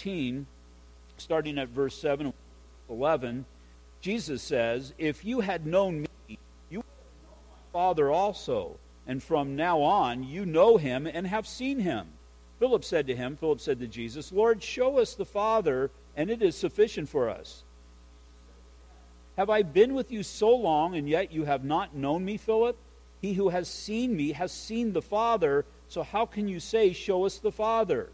14, starting at verse 7, 11, Jesus says, If you had known me, you would have known my Father also. And from now on, you know him and have seen him. Philip said to him, Philip said to Jesus, Lord, show us the Father, and it is sufficient for us. Have I been with you so long, and yet you have not known me, Philip? He who has seen me has seen the Father, so how can you say, Show us the Father?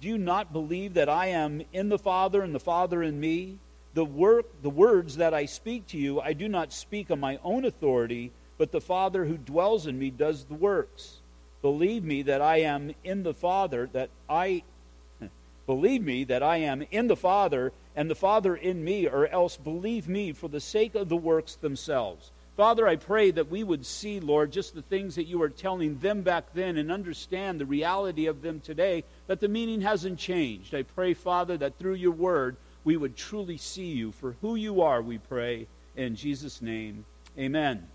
Do you not believe that I am in the Father and the Father in me? The, work, the words that I speak to you, I do not speak on my own authority, but the Father who dwells in me does the works. Believe me that I am in the Father, that I believe me that I am in the Father, and the Father in me, or else believe me for the sake of the works themselves. Father, I pray that we would see, Lord, just the things that you were telling them back then and understand the reality of them today, that the meaning hasn't changed. I pray, Father, that through your word we would truly see you for who you are, we pray. In Jesus' name, amen.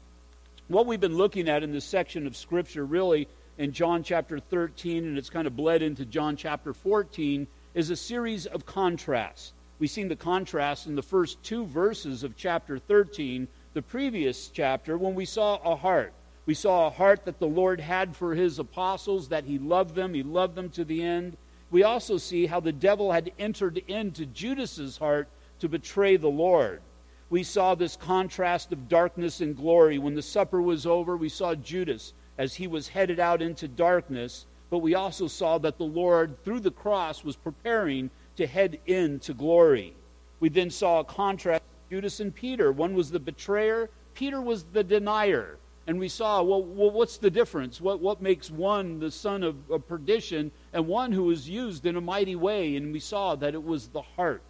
What we've been looking at in this section of Scripture, really, in John chapter 13, and it's kind of bled into John chapter 14, is a series of contrasts. We've seen the contrast in the first two verses of chapter 13, the previous chapter, when we saw a heart. We saw a heart that the Lord had for his apostles, that he loved them, he loved them to the end. We also see how the devil had entered into Judas's heart to betray the Lord. We saw this contrast of darkness and glory. When the supper was over, we saw Judas as he was headed out into darkness, but we also saw that the Lord, through the cross, was preparing to head into glory. We then saw a contrast Judas and Peter. One was the betrayer, Peter was the denier. And we saw, well, what's the difference? What, what makes one the son of, of perdition and one who was used in a mighty way? And we saw that it was the heart.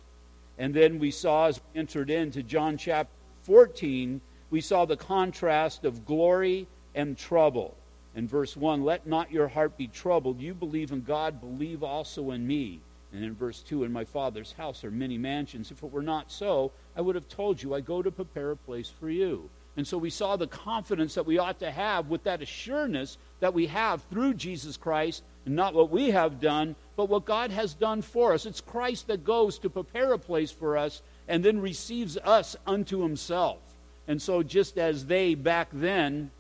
And then we saw, as we entered into John chapter 14, we saw the contrast of glory and trouble. In verse 1, let not your heart be troubled. You believe in God, believe also in me. And in verse 2, in my Father's house are many mansions. If it were not so, I would have told you, I go to prepare a place for you. And so we saw the confidence that we ought to have with that assurance that we have through Jesus Christ, and not what we have done, but what God has done for us. It's Christ that goes to prepare a place for us and then receives us unto himself. And so, just as they back then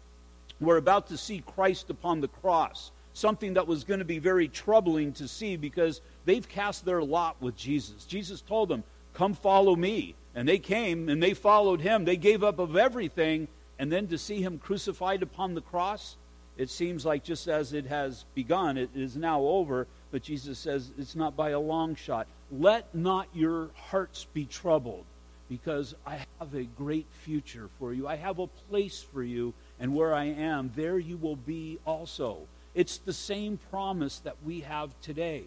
were about to see Christ upon the cross, something that was going to be very troubling to see because they've cast their lot with Jesus. Jesus told them, Come follow me. And they came and they followed him. They gave up of everything. And then to see him crucified upon the cross, it seems like just as it has begun, it is now over. But Jesus says it's not by a long shot. Let not your hearts be troubled, because I have a great future for you. I have a place for you, and where I am, there you will be also. It's the same promise that we have today.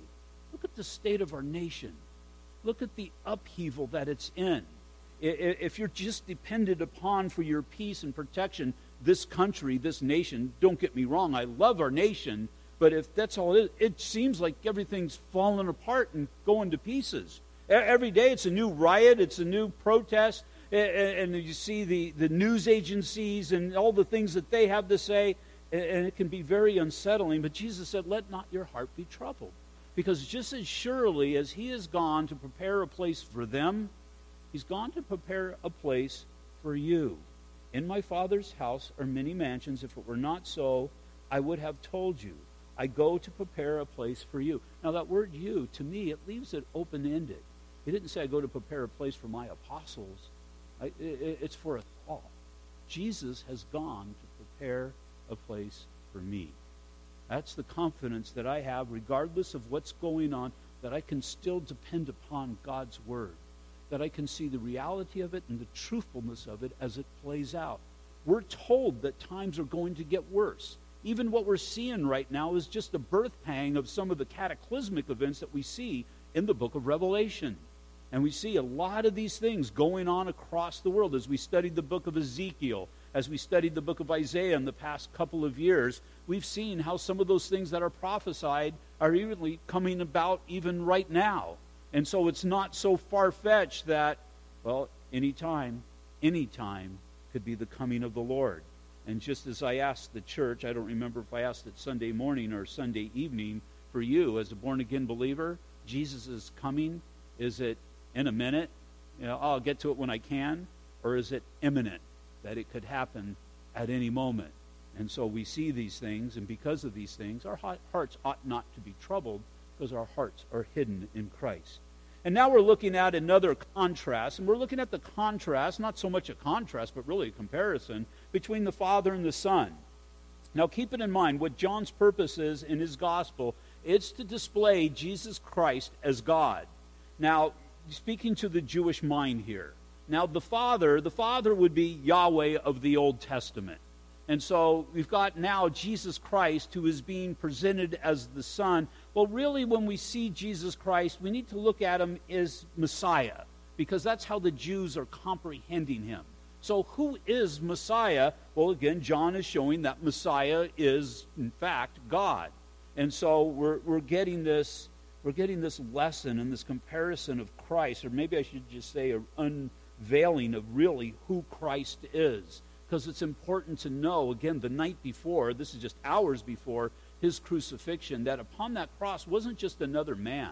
Look at the state of our nation. Look at the upheaval that it's in. If you're just dependent upon for your peace and protection this country, this nation, don't get me wrong, I love our nation, but if that's all it is, it seems like everything's falling apart and going to pieces. Every day it's a new riot, it's a new protest, and you see the, the news agencies and all the things that they have to say, and it can be very unsettling. But Jesus said, Let not your heart be troubled. Because just as surely as he has gone to prepare a place for them, he's gone to prepare a place for you. In my Father's house are many mansions. If it were not so, I would have told you. I go to prepare a place for you. Now, that word you, to me, it leaves it open ended. He didn't say, I go to prepare a place for my apostles. I, it, it's for us all. Jesus has gone to prepare a place for me. That's the confidence that I have, regardless of what's going on, that I can still depend upon God's Word, that I can see the reality of it and the truthfulness of it as it plays out. We're told that times are going to get worse. Even what we're seeing right now is just a birth pang of some of the cataclysmic events that we see in the book of Revelation. And we see a lot of these things going on across the world as we studied the book of Ezekiel, as we studied the book of Isaiah in the past couple of years we've seen how some of those things that are prophesied are even coming about even right now. And so it's not so far fetched that, well, anytime, anytime could be the coming of the Lord. And just as I asked the church, I don't remember if I asked it Sunday morning or Sunday evening for you as a born again believer, Jesus is coming? Is it in a minute? You know, I'll get to it when I can. Or is it imminent that it could happen at any moment? And so we see these things, and because of these things, our hearts ought not to be troubled because our hearts are hidden in Christ. And now we're looking at another contrast, and we're looking at the contrast, not so much a contrast, but really a comparison between the Father and the Son. Now keep it in mind what John's purpose is in his gospel, it's to display Jesus Christ as God. Now, speaking to the Jewish mind here. Now the Father, the Father would be Yahweh of the Old Testament. And so we've got now Jesus Christ who is being presented as the Son. Well, really, when we see Jesus Christ, we need to look at him as Messiah because that's how the Jews are comprehending him. So, who is Messiah? Well, again, John is showing that Messiah is, in fact, God. And so we're, we're getting this. We're getting this lesson and this comparison of Christ, or maybe I should just say an unveiling of really who Christ is because it's important to know, again, the night before, this is just hours before his crucifixion, that upon that cross wasn't just another man.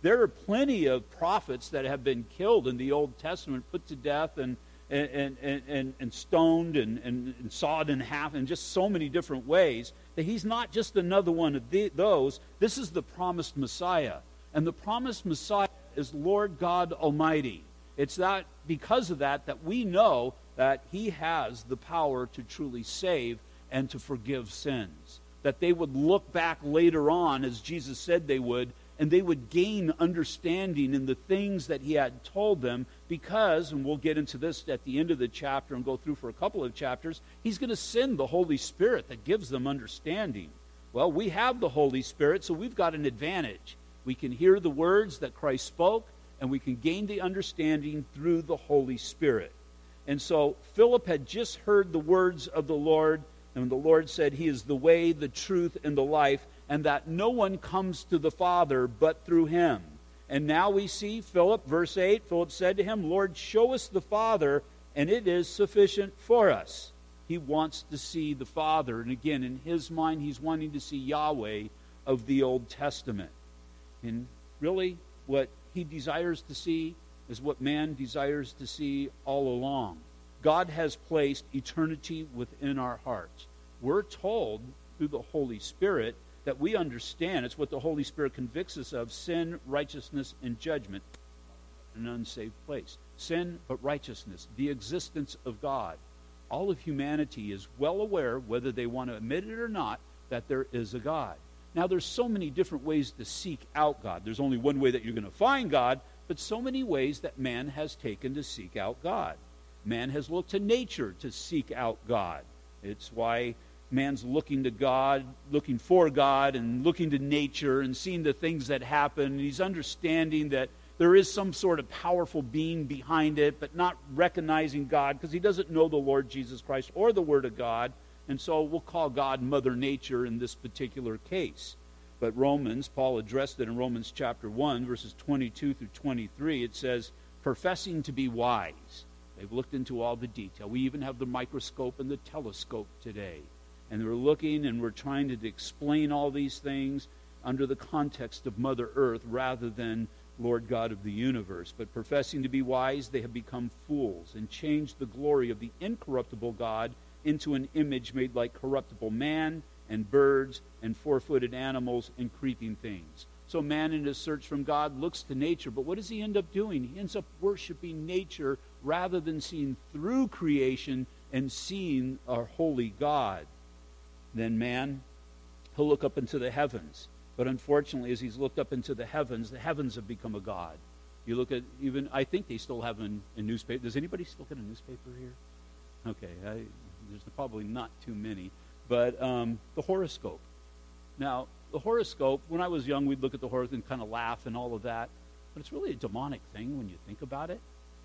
There are plenty of prophets that have been killed in the Old Testament, put to death and, and, and, and, and stoned and, and, and, sawed in half in just so many different ways that he's not just another one of the, those. This is the promised Messiah. And the promised Messiah is Lord God Almighty. It's that because of that that we know that he has the power to truly save and to forgive sins. That they would look back later on, as Jesus said they would, and they would gain understanding in the things that he had told them because, and we'll get into this at the end of the chapter and go through for a couple of chapters, he's going to send the Holy Spirit that gives them understanding. Well, we have the Holy Spirit, so we've got an advantage. We can hear the words that Christ spoke, and we can gain the understanding through the Holy Spirit. And so Philip had just heard the words of the Lord, and the Lord said, He is the way, the truth, and the life, and that no one comes to the Father but through him. And now we see Philip, verse 8 Philip said to him, Lord, show us the Father, and it is sufficient for us. He wants to see the Father. And again, in his mind, he's wanting to see Yahweh of the Old Testament. And really, what he desires to see is what man desires to see all along. God has placed eternity within our hearts. We're told through the Holy Spirit that we understand it's what the Holy Spirit convicts us of sin, righteousness, and judgment in an unsaved place. Sin, but righteousness, the existence of God. All of humanity is well aware, whether they want to admit it or not, that there is a God. Now, there's so many different ways to seek out God. There's only one way that you're going to find God, but so many ways that man has taken to seek out God. Man has looked to nature to seek out God. It's why man's looking to God, looking for God, and looking to nature and seeing the things that happen. And he's understanding that there is some sort of powerful being behind it, but not recognizing God because he doesn't know the Lord Jesus Christ or the Word of God. And so we'll call God Mother Nature in this particular case. But Romans, Paul addressed it in Romans chapter 1, verses 22 through 23. It says, professing to be wise. They've looked into all the detail. We even have the microscope and the telescope today. And we're looking and we're trying to explain all these things under the context of Mother Earth rather than Lord God of the universe. But professing to be wise, they have become fools and changed the glory of the incorruptible God into an image made like corruptible man and birds and four footed animals and creeping things. So man in his search from God looks to nature, but what does he end up doing? He ends up worshiping nature rather than seeing through creation and seeing our holy God. Then man, he'll look up into the heavens. But unfortunately, as he's looked up into the heavens, the heavens have become a God. You look at even, I think they still have a, newspaper. Does anybody still get a newspaper here? Okay, I, there's probably not too many but um, the horoscope. Now, the horoscope, when I was young, we'd look at the horoscope and kind of laugh and all of that, but it's really a demonic thing when you think about it.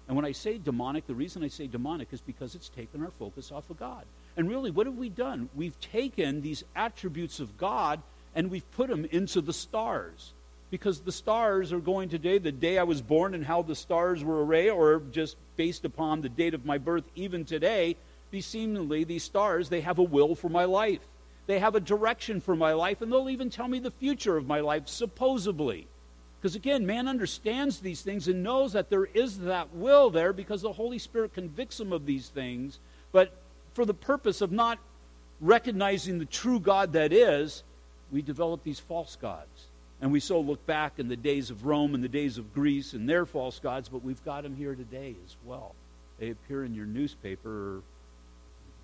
And when I say demonic, the reason I say demonic is because it's taken our focus off of God. And really, what have we done? We've taken these attributes of God and we've put them into the stars. Because the stars are going today, the day I was born and how the stars were arrayed, or just based upon the date of my birth, even today, these seemingly, these stars, they have a will for my life. They have a direction for my life, and they'll even tell me the future of my life, supposedly. Because again, man understands these things and knows that there is that will there because the Holy Spirit convicts him of these things. But for the purpose of not recognizing the true God that is, we develop these false gods. And we so look back in the days of Rome and the days of Greece and their false gods, but we've got them here today as well. They appear in your newspaper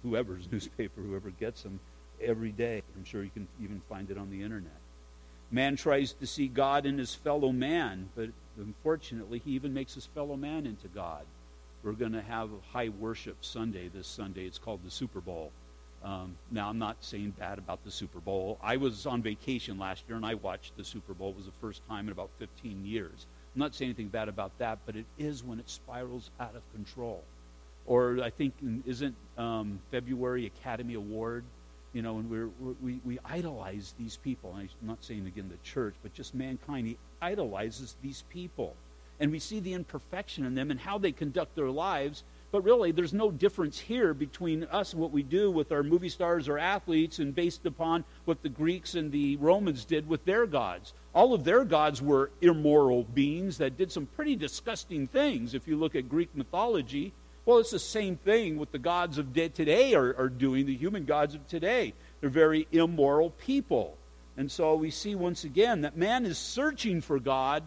whoever's newspaper, whoever gets them, every day. I'm sure you can even find it on the internet. Man tries to see God in his fellow man, but unfortunately, he even makes his fellow man into God. We're going to have high worship Sunday this Sunday. It's called the Super Bowl. Um, now, I'm not saying bad about the Super Bowl. I was on vacation last year and I watched the Super Bowl. It was the first time in about 15 years. I'm not saying anything bad about that, but it is when it spirals out of control. Or I think, isn't um, February Academy Award? You know, and we're, we we idolize these people. I'm not saying again the church, but just mankind. He idolizes these people. And we see the imperfection in them and how they conduct their lives but really, there's no difference here between us and what we do with our movie stars or athletes and based upon what the Greeks and the Romans did with their gods. All of their gods were immoral beings that did some pretty disgusting things. If you look at Greek mythology, well, it's the same thing what the gods of today are, are doing, the human gods of today. They're very immoral people. And so we see once again that man is searching for God,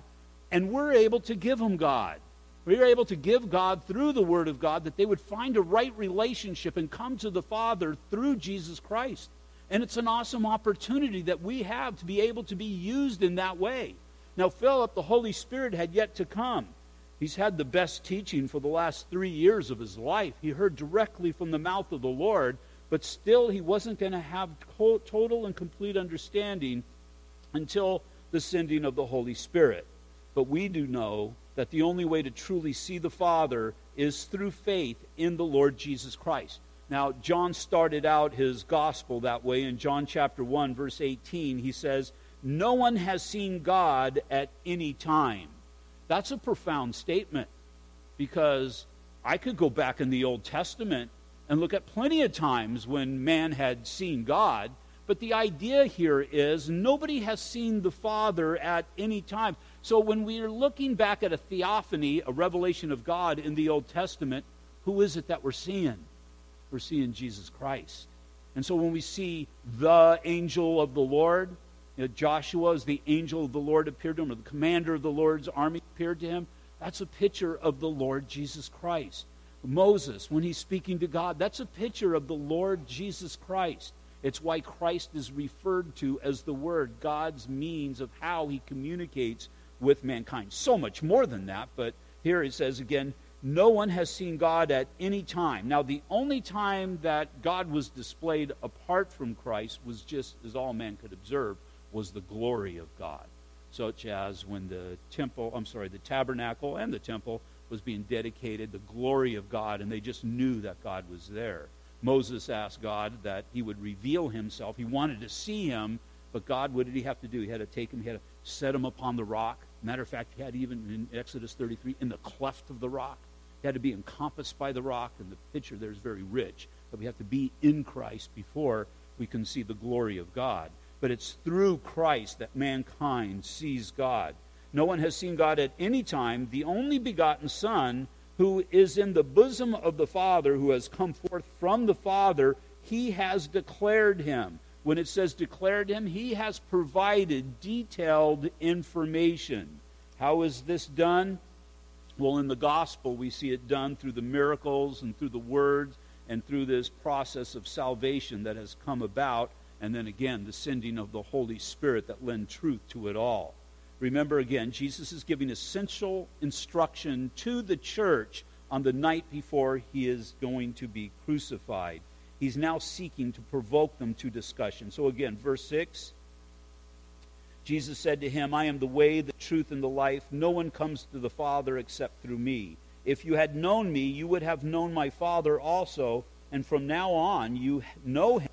and we're able to give him God we are able to give God through the Word of God that they would find a right relationship and come to the Father through Jesus Christ. And it's an awesome opportunity that we have to be able to be used in that way. Now, Philip, the Holy Spirit had yet to come. He's had the best teaching for the last three years of his life. He heard directly from the mouth of the Lord, but still he wasn't going to have total and complete understanding until the sending of the Holy Spirit. But we do know that the only way to truly see the Father is through faith in the Lord Jesus Christ. Now, John started out his gospel that way in John chapter 1, verse 18. He says, No one has seen God at any time. That's a profound statement because I could go back in the Old Testament and look at plenty of times when man had seen God. But the idea here is nobody has seen the Father at any time. So when we are looking back at a theophany, a revelation of God in the Old Testament, who is it that we're seeing? We're seeing Jesus Christ. And so when we see the angel of the Lord, you know, Joshua as the angel of the Lord appeared to him, or the commander of the Lord's army appeared to him, that's a picture of the Lord Jesus Christ. Moses, when he's speaking to God, that's a picture of the Lord Jesus Christ. It's why Christ is referred to as the Word, God's means of how he communicates with mankind. So much more than that, but here it says again, no one has seen God at any time. Now, the only time that God was displayed apart from Christ was just as all man could observe, was the glory of God. Such as when the temple, I'm sorry, the tabernacle and the temple was being dedicated, the glory of God, and they just knew that God was there. Moses asked God that he would reveal himself. He wanted to see him, but God, what did he have to do? He had to take him, he had to set him upon the rock. Matter of fact, he had even in Exodus 33, in the cleft of the rock. He had to be encompassed by the rock, and the picture there is very rich. But we have to be in Christ before we can see the glory of God. But it's through Christ that mankind sees God. No one has seen God at any time. The only begotten Son, who is in the bosom of the Father, who has come forth from the Father, he has declared him. When it says declared him, he has provided detailed information. How is this done? Well, in the gospel, we see it done through the miracles and through the words and through this process of salvation that has come about. And then again, the sending of the Holy Spirit that lend truth to it all. Remember again, Jesus is giving essential instruction to the church on the night before he is going to be crucified he's now seeking to provoke them to discussion. So again, verse 6 Jesus said to him, I am the way, the truth, and the life. No one comes to the Father except through me. If you had known me, you would have known my Father also, and from now on you know him,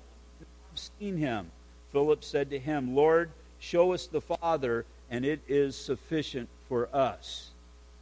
seen him. Philip said to him, Lord, show us the Father, and it is sufficient for us.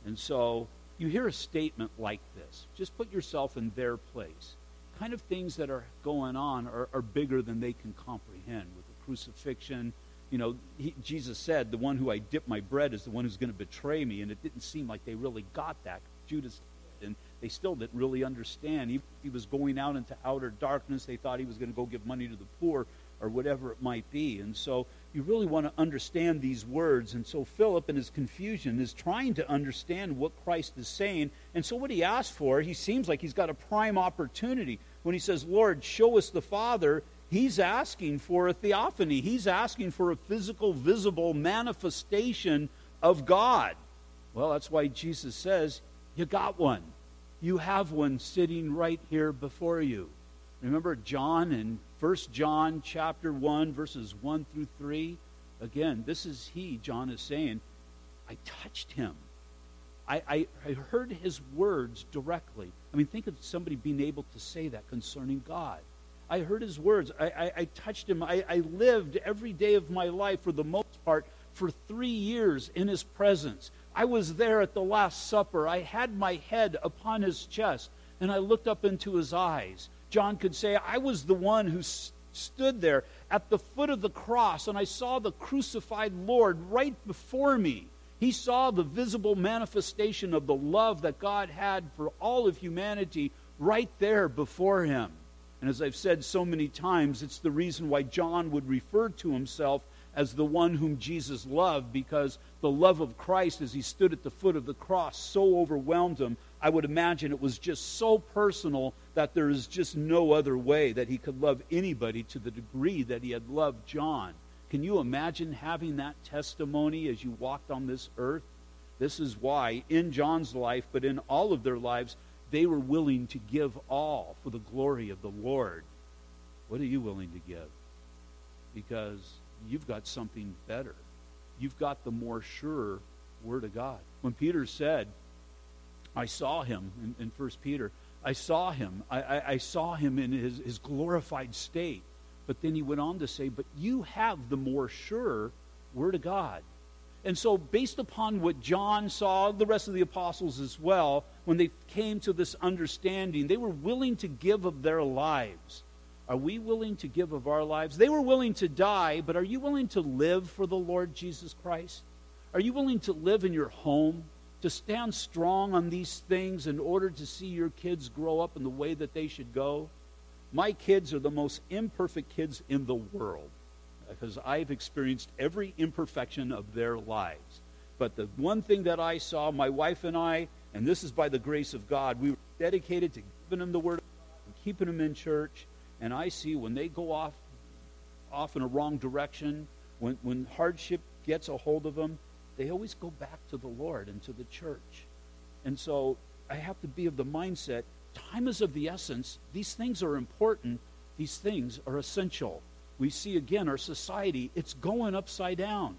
And so you hear a statement like this. Just put yourself in their place kind of things that are going on are, are bigger than they can comprehend with the crucifixion you know, he, Jesus said, the one who I dip my bread is the one who's going to betray me. And it didn't seem like they really got that. Judas and they still didn't really understand. He, he was going out into outer darkness. They thought he was going to go give money to the poor or whatever it might be. And so you really want to understand these words. And so Philip, in his confusion, is trying to understand what Christ is saying. And so what he asks for, he seems like he's got a prime opportunity. When he says, Lord, show us the Father, he's asking for a theophany. He's asking for a physical, visible manifestation of God. Well, that's why Jesus says, You got one. You have one sitting right here before you. Remember John in 1 John chapter 1 verses 1 through 3? Again, this is he, John is saying, I touched him. I, I, I, heard his words directly. I mean, think of somebody being able to say that concerning God. I heard his words. I, I, I touched him. I, I lived every day of my life, for the most part, for three years in his presence. I was there at the Last Supper. I had my head upon his chest, and I looked up into his eyes. John could say, I was the one who st- stood there at the foot of the cross, and I saw the crucified Lord right before me. He saw the visible manifestation of the love that God had for all of humanity right there before him. And as I've said so many times, it's the reason why John would refer to himself as the one whom Jesus loved, because the love of Christ as he stood at the foot of the cross so overwhelmed him. I would imagine it was just so personal that there is just no other way that he could love anybody to the degree that he had loved John. Can you imagine having that testimony as you walked on this earth? This is why, in John's life, but in all of their lives, they were willing to give all for the glory of the Lord. What are you willing to give? Because you've got something better. You've got the more sure Word of God. When Peter said, I saw him in, in 1 Peter, I saw him. I, I, I saw him in his, his glorified state. But then he went on to say, But you have the more sure Word of God. And so, based upon what John saw, the rest of the apostles as well, when they came to this understanding, they were willing to give of their lives are we willing to give of our lives? They were willing to die, but are you willing to live for the Lord Jesus Christ? Are you willing to live in your home, to stand strong on these things in order to see your kids grow up in the way that they should go? My kids are the most imperfect kids in the world because I've experienced every imperfection of their lives. But the one thing that I saw, my wife and I, and this is by the grace of God, we were dedicated to giving them the Word of God, and keeping them in church and I see when they go off off in a wrong direction, when, when hardship gets a hold of them, they always go back to the Lord and to the church. And so I have to be of the mindset time is of the essence. These things are important, these things are essential. We see again our society, it's going upside down.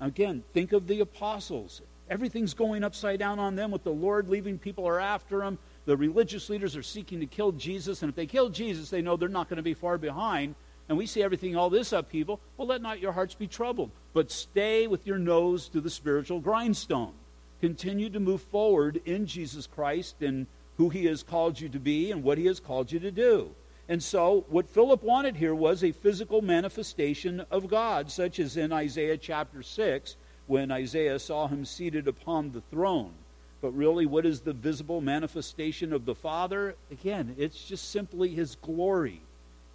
Again, think of the apostles. Everything's going upside down on them with the Lord leaving people are after them the religious leaders are seeking to kill Jesus, and if they kill Jesus, they know they're not going to be far behind. And we see everything, all this upheaval. Well, let not your hearts be troubled, but stay with your nose to the spiritual grindstone. Continue to move forward in Jesus Christ and who he has called you to be and what he has called you to do. And so, what Philip wanted here was a physical manifestation of God, such as in Isaiah chapter 6, when Isaiah saw him seated upon the throne. But really, what is the visible manifestation of the Father? Again, it's just simply His glory.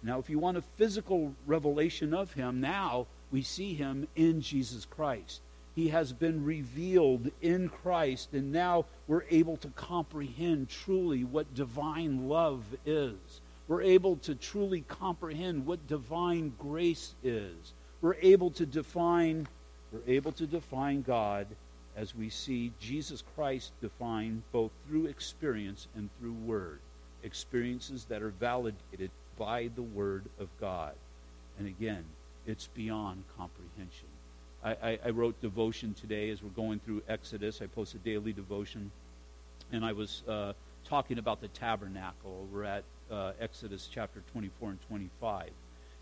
Now, if you want a physical revelation of Him, now we see Him in Jesus Christ. He has been revealed in Christ, and now we're able to comprehend truly what divine love is. We're able to truly comprehend what divine grace is. We're able to define, we're able to define God as we see Jesus Christ defined both through experience and through word. Experiences that are validated by the word of God. And again, it's beyond comprehension. I, I, I wrote devotion today as we're going through Exodus. I post a daily devotion. And I was uh, talking about the tabernacle. We're at uh, Exodus chapter 24 and 25.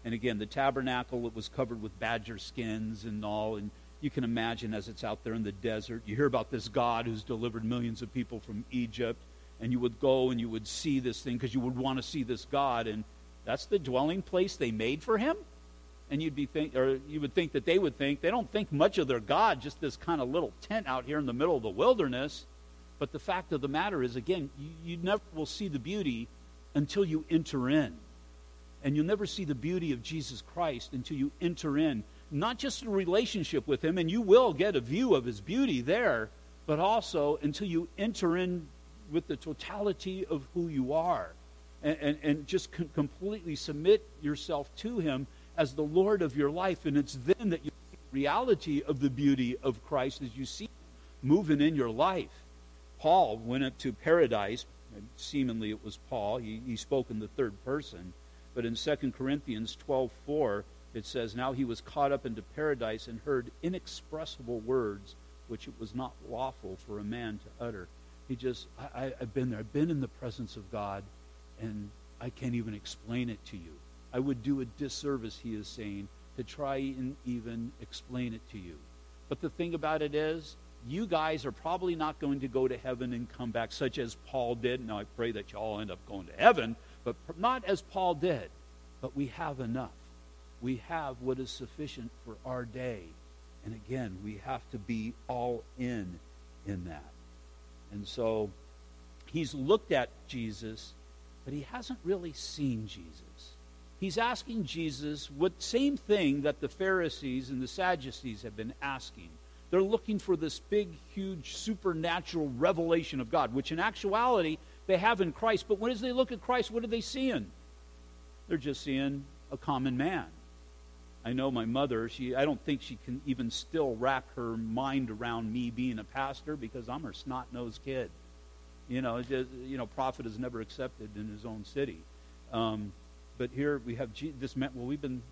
And again, the tabernacle, it was covered with badger skins and all. And you can imagine as it's out there in the desert. You hear about this God who's delivered millions of people from Egypt, and you would go and you would see this thing because you would want to see this God, and that's the dwelling place they made for him? and you'd be think, or you would think that they would think they don't think much of their God, just this kind of little tent out here in the middle of the wilderness. But the fact of the matter is, again, you, you never will see the beauty until you enter in. And you'll never see the beauty of Jesus Christ until you enter in, not just a relationship with Him, and you will get a view of His beauty there, but also until you enter in with the totality of who you are and, and, and just com- completely submit yourself to Him as the Lord of your life. And it's then that you see the reality of the beauty of Christ as you see moving in your life. Paul went up to paradise. Seemingly it was Paul. He, he spoke in the third person. But in 2 Corinthians 12 4, it says, Now he was caught up into paradise and heard inexpressible words which it was not lawful for a man to utter. He just, I, I've been there. I've been in the presence of God, and I can't even explain it to you. I would do a disservice, he is saying, to try and even explain it to you. But the thing about it is, you guys are probably not going to go to heaven and come back, such as Paul did. Now, I pray that you all end up going to heaven, but not as Paul did. But we have enough. We have what is sufficient for our day. And again, we have to be all in in that. And so he's looked at Jesus, but he hasn't really seen Jesus. He's asking Jesus what same thing that the Pharisees and the Sadducees have been asking. They're looking for this big, huge, supernatural revelation of God, which in actuality they have in Christ. But when as they look at Christ, what are they seeing? They're just seeing a common man. I know my mother, she I don't think she can even still wrap her mind around me being a pastor because I'm her snot-nosed kid. You know, just, you know, prophet is never accepted in his own city. Um, but here we have this meant well we've been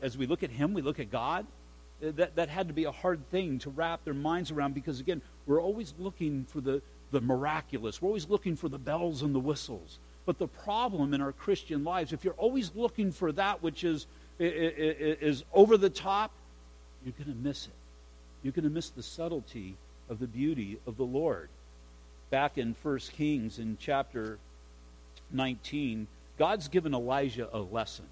as we look at him, we look at God. Uh, that that had to be a hard thing to wrap their minds around because again, we're always looking for the the miraculous. We're always looking for the bells and the whistles. But the problem in our Christian lives, if you're always looking for that which is is over the top, you're going to miss it. You're going to miss the subtlety of the beauty of the Lord. Back in 1 Kings in chapter 19, God's given Elijah a lesson.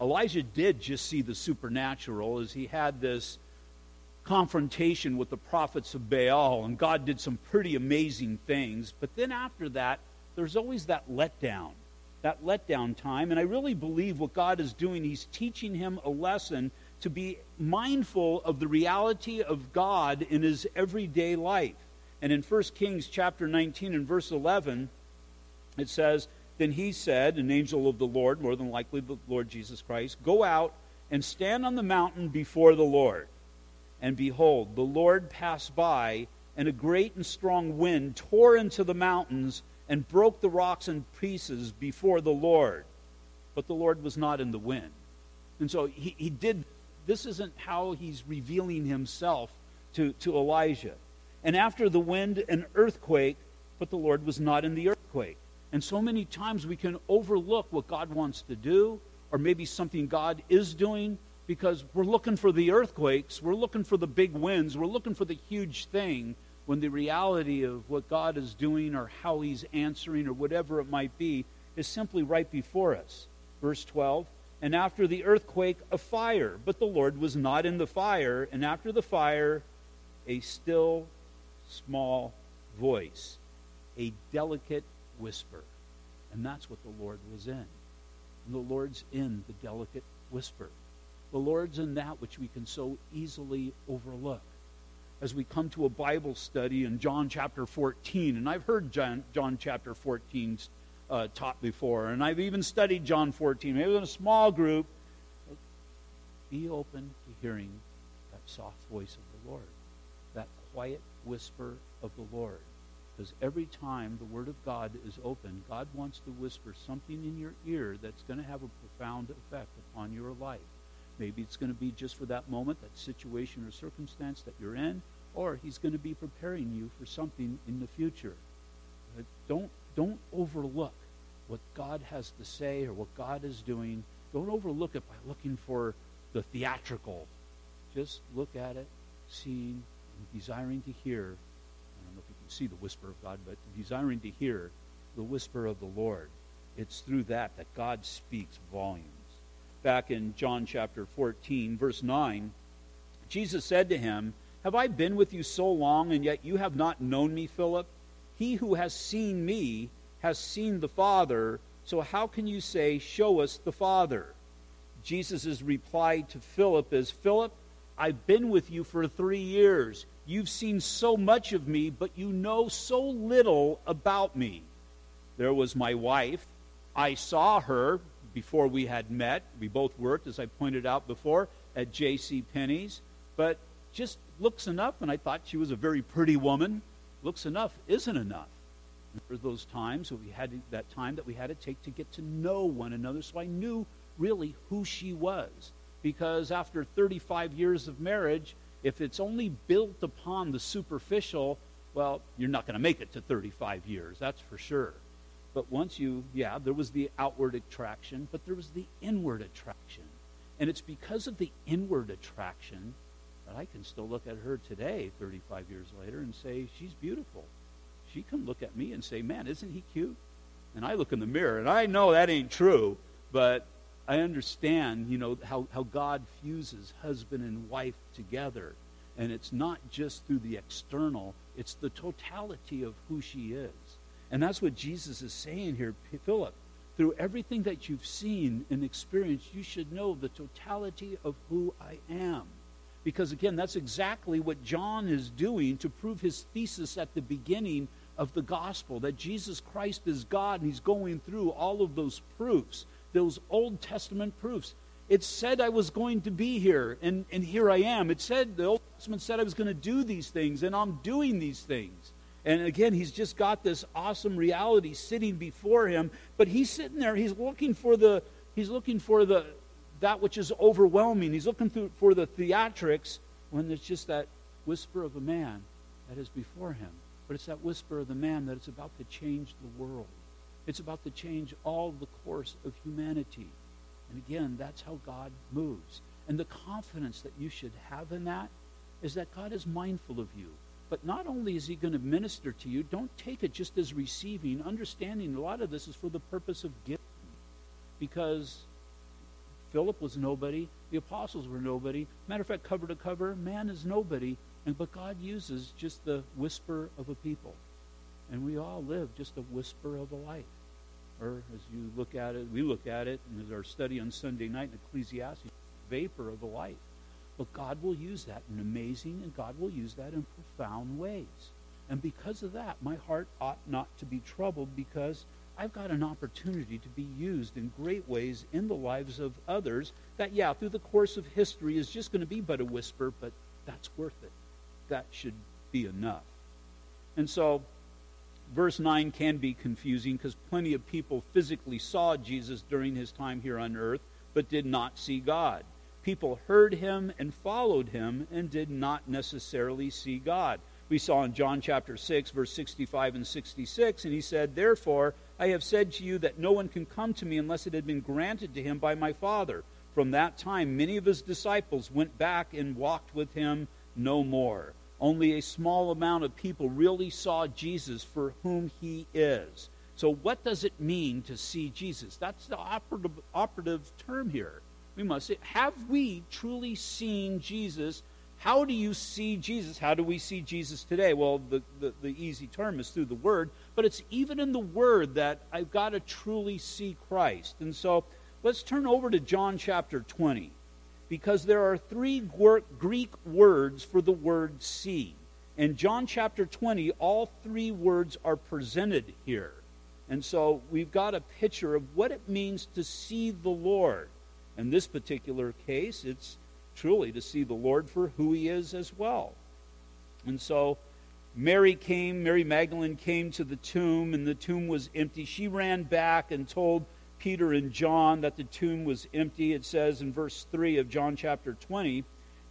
Elijah did just see the supernatural as he had this confrontation with the prophets of Baal, and God did some pretty amazing things. But then after that, there's always that letdown that letdown time. And I really believe what God is doing, He's teaching him a lesson to be mindful of the reality of God in his everyday life. And in 1 Kings chapter 19 and verse 11, it says, Then he said, an angel of the Lord, more than likely the Lord Jesus Christ, Go out and stand on the mountain before the Lord. And behold, the Lord passed by, and a great and strong wind tore into the mountains and broke the rocks in pieces before the Lord. But the Lord was not in the wind. And so he, he did, this isn't how he's revealing himself to, to Elijah. And after the wind, an earthquake, but the Lord was not in the earthquake. And so many times we can overlook what God wants to do, or maybe something God is doing, because we're looking for the earthquakes, we're looking for the big winds, we're looking for the huge thing, when the reality of what God is doing or how He's answering or whatever it might be is simply right before us. Verse 12 And after the earthquake, a fire, but the Lord was not in the fire, and after the fire, a still small voice, a delicate whisper. And that's what the Lord was in. And the Lord's in the delicate whisper. The Lord's in that which we can so easily overlook as we come to a Bible study in John chapter 14. And I've heard John, John chapter 14 uh, taught before, and I've even studied John 14, maybe in a small group. Be open to hearing that soft voice of the Lord, that quiet whisper of the Lord. Because every time the Word of God is open, God wants to whisper something in your ear that's going to have a profound effect upon your life. Maybe it's going to be just for that moment, that situation or circumstance that you're in, or he's going to be preparing you for something in the future. Don't, don't overlook what God has to say or what God is doing. Don't overlook it by looking for the theatrical. Just look at it, seeing, and desiring to hear. I don't know if you can see the whisper of God, but desiring to hear the whisper of the Lord. It's through that that God speaks volumes. Back in John chapter 14, verse 9. Jesus said to him, Have I been with you so long, and yet you have not known me, Philip? He who has seen me has seen the Father, so how can you say, Show us the Father? Jesus' reply to Philip is, Philip, I've been with you for three years. You've seen so much of me, but you know so little about me. There was my wife. I saw her before we had met. We both worked, as I pointed out before, at J.C. Penney's. But just looks enough, and I thought she was a very pretty woman. Looks enough isn't enough. For those times we had to, that time that we had to take to get to know one another, so I knew really who she was. Because after 35 years of marriage, if it's only built upon the superficial, well, you're not going to make it to 35 years, that's for sure. But once you, yeah, there was the outward attraction, but there was the inward attraction. And it's because of the inward attraction that I can still look at her today, 35 years later, and say, she's beautiful. She can look at me and say, man, isn't he cute? And I look in the mirror, and I know that ain't true, but I understand, you know, how, how God fuses husband and wife together. And it's not just through the external, it's the totality of who she is. And that's what Jesus is saying here, Philip. Through everything that you've seen and experienced, you should know the totality of who I am. Because again, that's exactly what John is doing to prove his thesis at the beginning of the gospel that Jesus Christ is God, and he's going through all of those proofs, those Old Testament proofs. It said I was going to be here, and, and here I am. It said, the Old Testament said I was going to do these things, and I'm doing these things. And again, he's just got this awesome reality sitting before him, but he's sitting there, he's looking for the he's looking for the that which is overwhelming. He's looking through, for the theatrics when there's just that whisper of a man that is before him. But it's that whisper of the man that it's about to change the world. It's about to change all the course of humanity. And again, that's how God moves. And the confidence that you should have in that is that God is mindful of you. But not only is he going to minister to you, don't take it just as receiving, understanding a lot of this is for the purpose of giving. Because Philip was nobody, the apostles were nobody. Matter of fact, cover to cover, man is nobody. And but God uses just the whisper of a people. And we all live just a whisper of a life. Or as you look at it, we look at it, and as our study on Sunday night in Ecclesiastes, vapor of a life. But God will use that in amazing, and God will use that in profound ways. And because of that, my heart ought not to be troubled because I've got an opportunity to be used in great ways in the lives of others that, yeah, through the course of history is just going to be but a whisper, but that's worth it. That should be enough. And so, verse 9 can be confusing because plenty of people physically saw Jesus during his time here on earth, but did not see God people heard him and followed him and did not necessarily see God. We saw in John chapter 6, verse 65 and 66, and he said, Therefore, I have said to you that no one can come to me unless it had been granted to him by my Father. From that time, many of his disciples went back and walked with him no more. Only a small amount of people really saw Jesus for whom he is. So, what does it mean to see Jesus? That's the operative, operative term here we must say, have we truly seen Jesus? How do you see Jesus? How do we see Jesus today? Well, the, the, the, easy term is through the Word, but it's even in the Word that I've got to truly see Christ. And so let's turn over to John chapter 20, because there are three Greek words for the word see. In John chapter 20, all three words are presented here. And so we've got a picture of what it means to see the Lord. In this particular case, it's truly to see the Lord for who he is as well. And so Mary came, Mary Magdalene came to the tomb, and the tomb was empty. She ran back and told Peter and John that the tomb was empty. It says in verse 3 of John chapter 20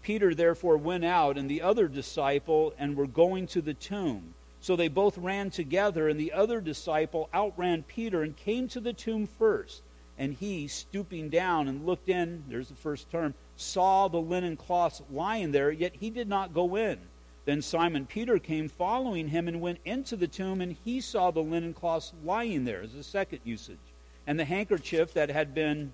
Peter therefore went out, and the other disciple, and were going to the tomb. So they both ran together, and the other disciple outran Peter and came to the tomb first. And he, stooping down and looked in, there's the first term, saw the linen cloths lying there, yet he did not go in. Then Simon Peter came following him and went into the tomb, and he saw the linen cloths lying there, as a second usage. And the handkerchief that had been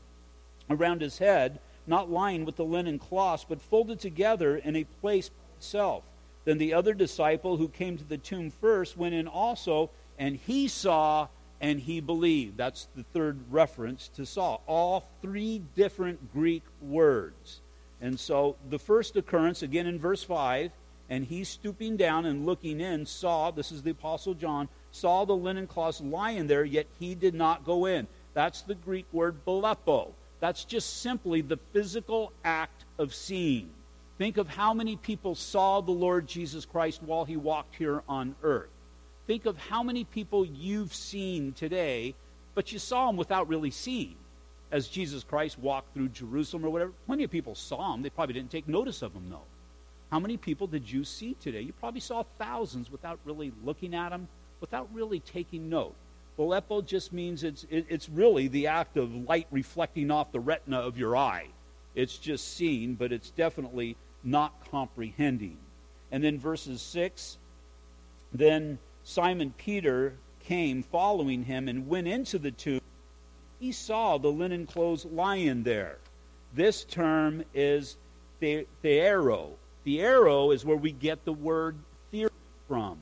around his head, not lying with the linen cloths, but folded together in a place itself. Then the other disciple who came to the tomb first went in also, and he saw and he believed. That's the third reference to saw. All three different Greek words. And so the first occurrence, again in verse 5, and he stooping down and looking in, saw, this is the Apostle John, saw the linen cloths lying there, yet he did not go in. That's the Greek word blepo. That's just simply the physical act of seeing. Think of how many people saw the Lord Jesus Christ while he walked here on earth. Think of how many people you've seen today, but you saw them without really seeing. As Jesus Christ walked through Jerusalem or whatever, plenty of people saw him. They probably didn't take notice of him, though. How many people did you see today? You probably saw thousands without really looking at them, without really taking note. Blepo just means it's, it, it's really the act of light reflecting off the retina of your eye. It's just seeing, but it's definitely not comprehending. And then verses 6 Then Simon Peter came following him and went into the tomb. He saw the linen clothes lying there. This term is the- theoreo. Is where we get the word theory from.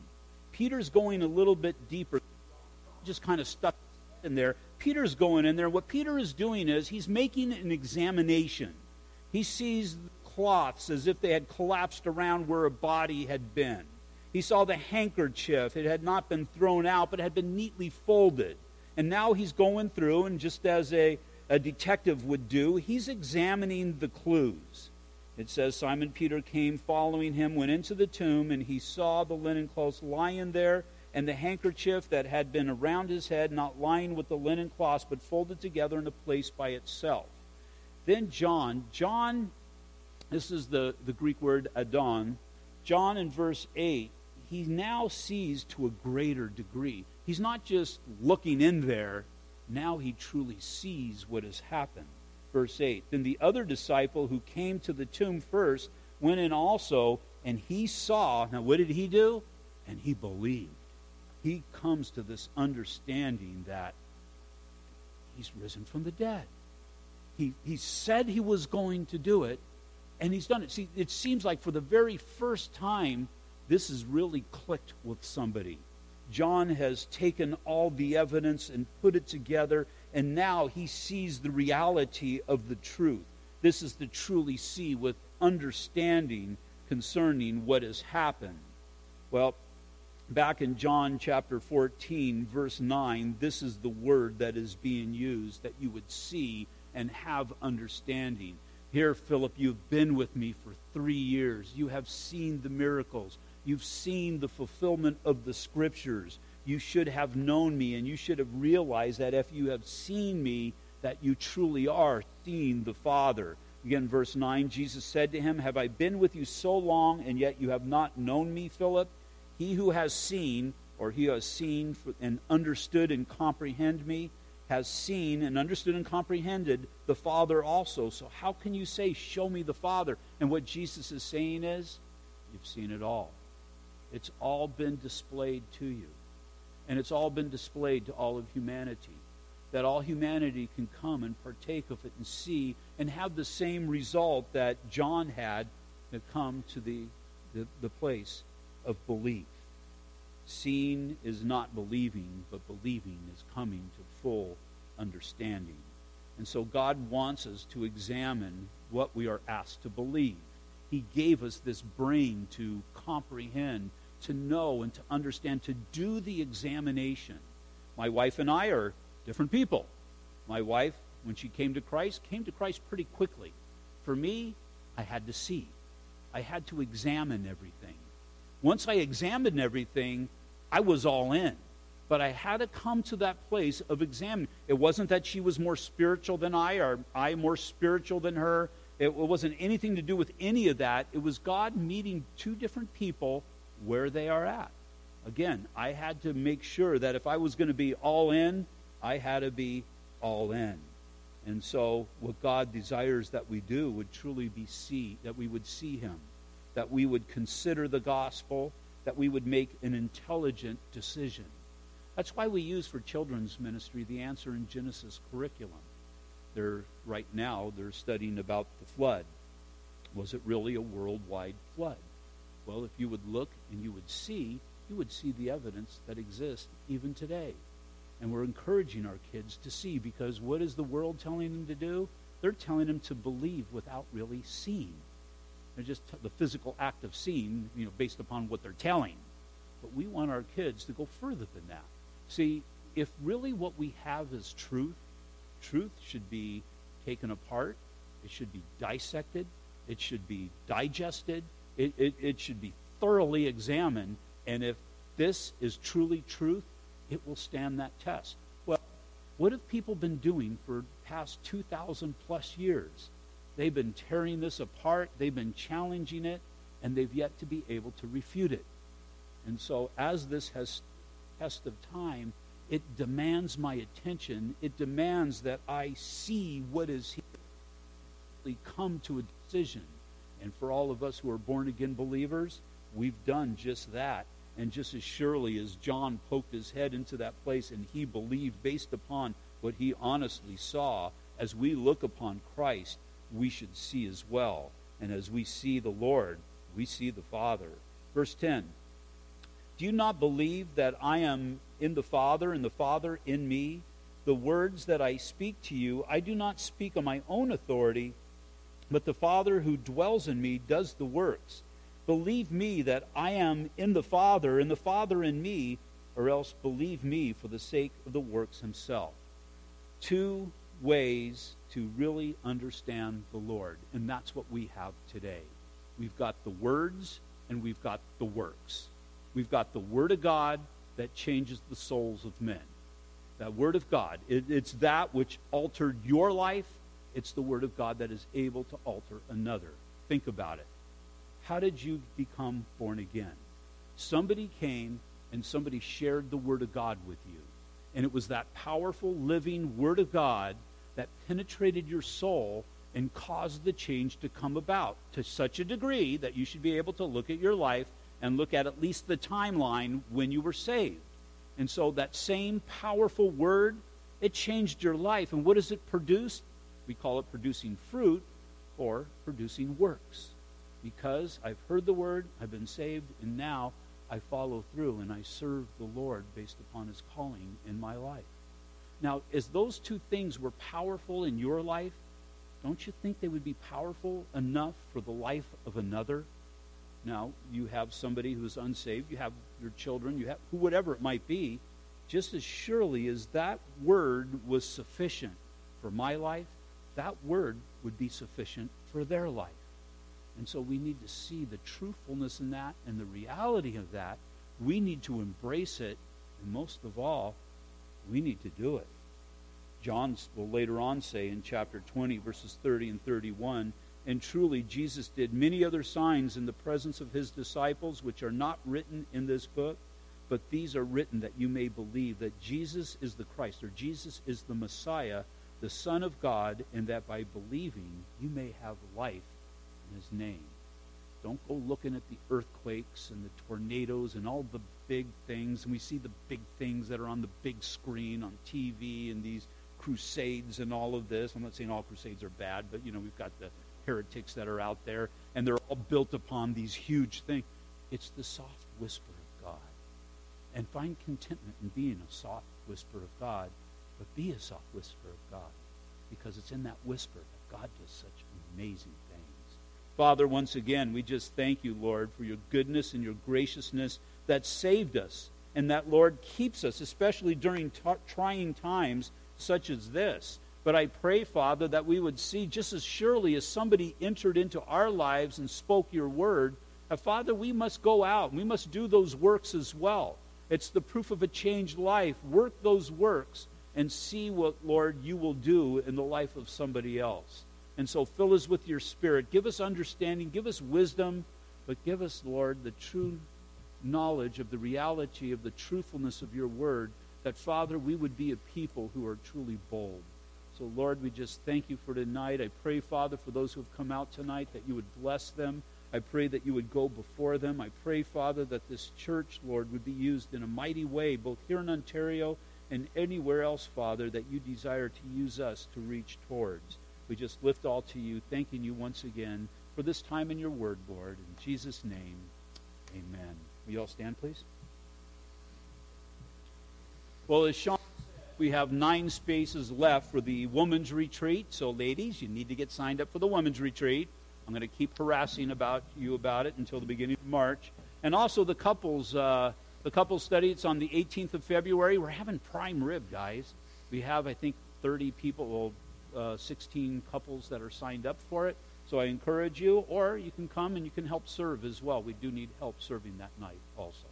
Peter's going a little bit deeper, just kind of stuck in there. Peter's going in there. What Peter is doing is he's making an examination. He sees the cloths as if they had collapsed around where a body had been. He saw the handkerchief. It had not been thrown out, but had been neatly folded. And now he's going through, and just as a, a detective would do, he's examining the clues. It says Simon Peter came following him, went into the tomb, and he saw the linen cloths lying there, and the handkerchief that had been around his head, not lying with the linen cloths, but folded together in a place by itself. Then John, John, this is the, the Greek word eidon. John in verse 8, he now sees to a greater degree. He's not just looking in there, now he truly sees what has happened. Verse 8 Then the other disciple who came to the tomb first went in also, and he saw. Now, what did he do? And he believed. He comes to this understanding that he's risen from the dead. He, he said he was going to do it, and he's done it. See, it seems like for the very first time, this has really clicked with somebody. John has taken all the evidence and put it together, and now he sees the reality of the truth. This is the truly see with understanding concerning what has happened. Well, back in John chapter 14, verse 9, this is the word that is being used that you would see and have understanding. Here, Philip, you've been with me for three years. You have seen the miracles. You've seen the fulfillment of the scriptures. You should have known me, and you should have realized that if you have seen me, that you truly are seeing the Father. Again, verse 9 Jesus said to him, Have I been with you so long, and yet you have not known me, Philip? He who has seen, or he who has seen and understood and comprehend me, has seen and understood and comprehended the Father also. So how can you say, Show me the Father? And what Jesus is saying is, You've seen it all. It's all been displayed to you. And it's all been displayed to all of humanity. That all humanity can come and partake of it and see and have the same result that John had to come to the, the, the place of belief. Seeing is not believing, but believing is coming to full understanding. And so God wants us to examine what we are asked to believe. He gave us this brain to comprehend, to know, and to understand, to do the examination. My wife and I are different people. My wife, when she came to Christ, came to Christ pretty quickly. For me, I had to see, I had to examine everything. Once I examined everything, I was all in. But I had to come to that place of examining. It wasn't that she was more spiritual than I, or I more spiritual than her. It wasn't anything to do with any of that. It was God meeting two different people where they are at. Again, I had to make sure that if I was going to be all in, I had to be all in. And so, what God desires that we do would truly be see, that we would see Him, that we would consider the gospel, that we would make an intelligent decision. That's why we use for children's ministry the Answer in Genesis curriculum. They're right now they're studying about the flood. Was it really a worldwide flood? Well, if you would look and you would see, you would see the evidence that exists even today. And we're encouraging our kids to see because what is the world telling them to do? They're telling them to believe without really seeing. They're just t- the physical act of seeing, you know, based upon what they're telling. But we want our kids to go further than that. See, if really what we have is truth, truth should be taken apart, it should be dissected, it should be digested, it, it, it should be thoroughly examined. And if this is truly truth, it will stand that test. Well, what have people been doing for past 2,000 plus years? They've been tearing this apart, they've been challenging it, and they've yet to be able to refute it. And so, as this has test of time, it demands my attention. It demands that I see what is here, come to a decision. And for all of us who are born again believers, we've done just that. And just as surely as John poked his head into that place and he believed based upon what he honestly saw, as we look upon Christ, we should see as well. And as we see the Lord, we see the Father. Verse 10 Do you not believe that I am in the Father and the Father in me? The words that I speak to you, I do not speak on my own authority, but the Father who dwells in me does the works. Believe me that I am in the Father and the Father in me, or else believe me for the sake of the works himself. Two ways to really understand the Lord, and that's what we have today. We've got the words and we've got the works. We've got the Word of God that changes the souls of men. That Word of God, it, it's that which altered your life. It's the Word of God that is able to alter another. Think about it. How did you become born again? Somebody came and somebody shared the Word of God with you. And it was that powerful, living Word of God that penetrated your soul and caused the change to come about to such a degree that you should be able to look at your life and look at at least the timeline when you were saved. And so that same powerful word, it changed your life. And what does it produce? We call it producing fruit or producing works because I've heard the word, I've been saved, and now I follow through and I serve the Lord based upon his calling in my life. Now, as those two things were powerful in your life, don't you think they would be powerful enough for the life of another? Now, you have somebody who's unsaved, you have your children, you have whatever it might be, just as surely as that word was sufficient for my life, that word would be sufficient for their life. And so we need to see the truthfulness in that and the reality of that. We need to embrace it. And most of all, we need to do it. John will later on say in chapter 20, verses 30 and 31 And truly, Jesus did many other signs in the presence of his disciples, which are not written in this book, but these are written that you may believe that Jesus is the Christ, or Jesus is the Messiah, the Son of God, and that by believing you may have life in his name. Don't go looking at the earthquakes and the tornadoes and all the big things. And we see the big things that are on the big screen on TV and these crusades and all of this. I'm not saying all crusades are bad, but you know, we've got the heretics that are out there and they're all built upon these huge things. It's the soft whisper of God. And find contentment in being a soft whisper of God, but be a soft whisper of God because it's in that whisper that God does such amazing things. Father, once again, we just thank you, Lord, for your goodness and your graciousness that saved us and that, Lord, keeps us, especially during t- trying times such as this. But I pray, Father, that we would see just as surely as somebody entered into our lives and spoke your word, that, Father, we must go out we must do those works as well. It's the proof of a changed life. Work those works and see what, Lord, you will do in the life of somebody else. And so fill us with your spirit. Give us understanding, give us wisdom, but give us, Lord, the true knowledge of the reality of the truthfulness of your word, that, Father, we would be a people who are truly bold. So, Lord, we just thank you for tonight. I pray, Father, for those who have come out tonight, that you would bless them. I pray that you would go before them. I pray, Father, that this church, Lord, would be used in a mighty way, both here in Ontario and anywhere else, Father, that you desire to use us to reach towards. we just lift all to you, thanking you once again for this time in your word, Lord. In Jesus' name, amen. Will you all stand, please? Well, as Sean said, we have nine spaces left for the women's retreat. So, ladies, you need to get signed up for the women's retreat. I'm going to keep harassing about you about it until the beginning of March. And also the couples, uh, the couple study. It's on the 18th of February. We're having prime rib, guys. We have, I think, 30 people, well, uh, 16 couples that are signed up for it. So I encourage you, or you can come and you can help serve as well. We do need help serving that night also.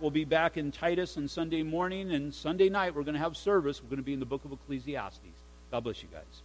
We'll be back in Titus on Sunday morning, and Sunday night we're going to have service. We're going to be in the book of Ecclesiastes. God bless you guys.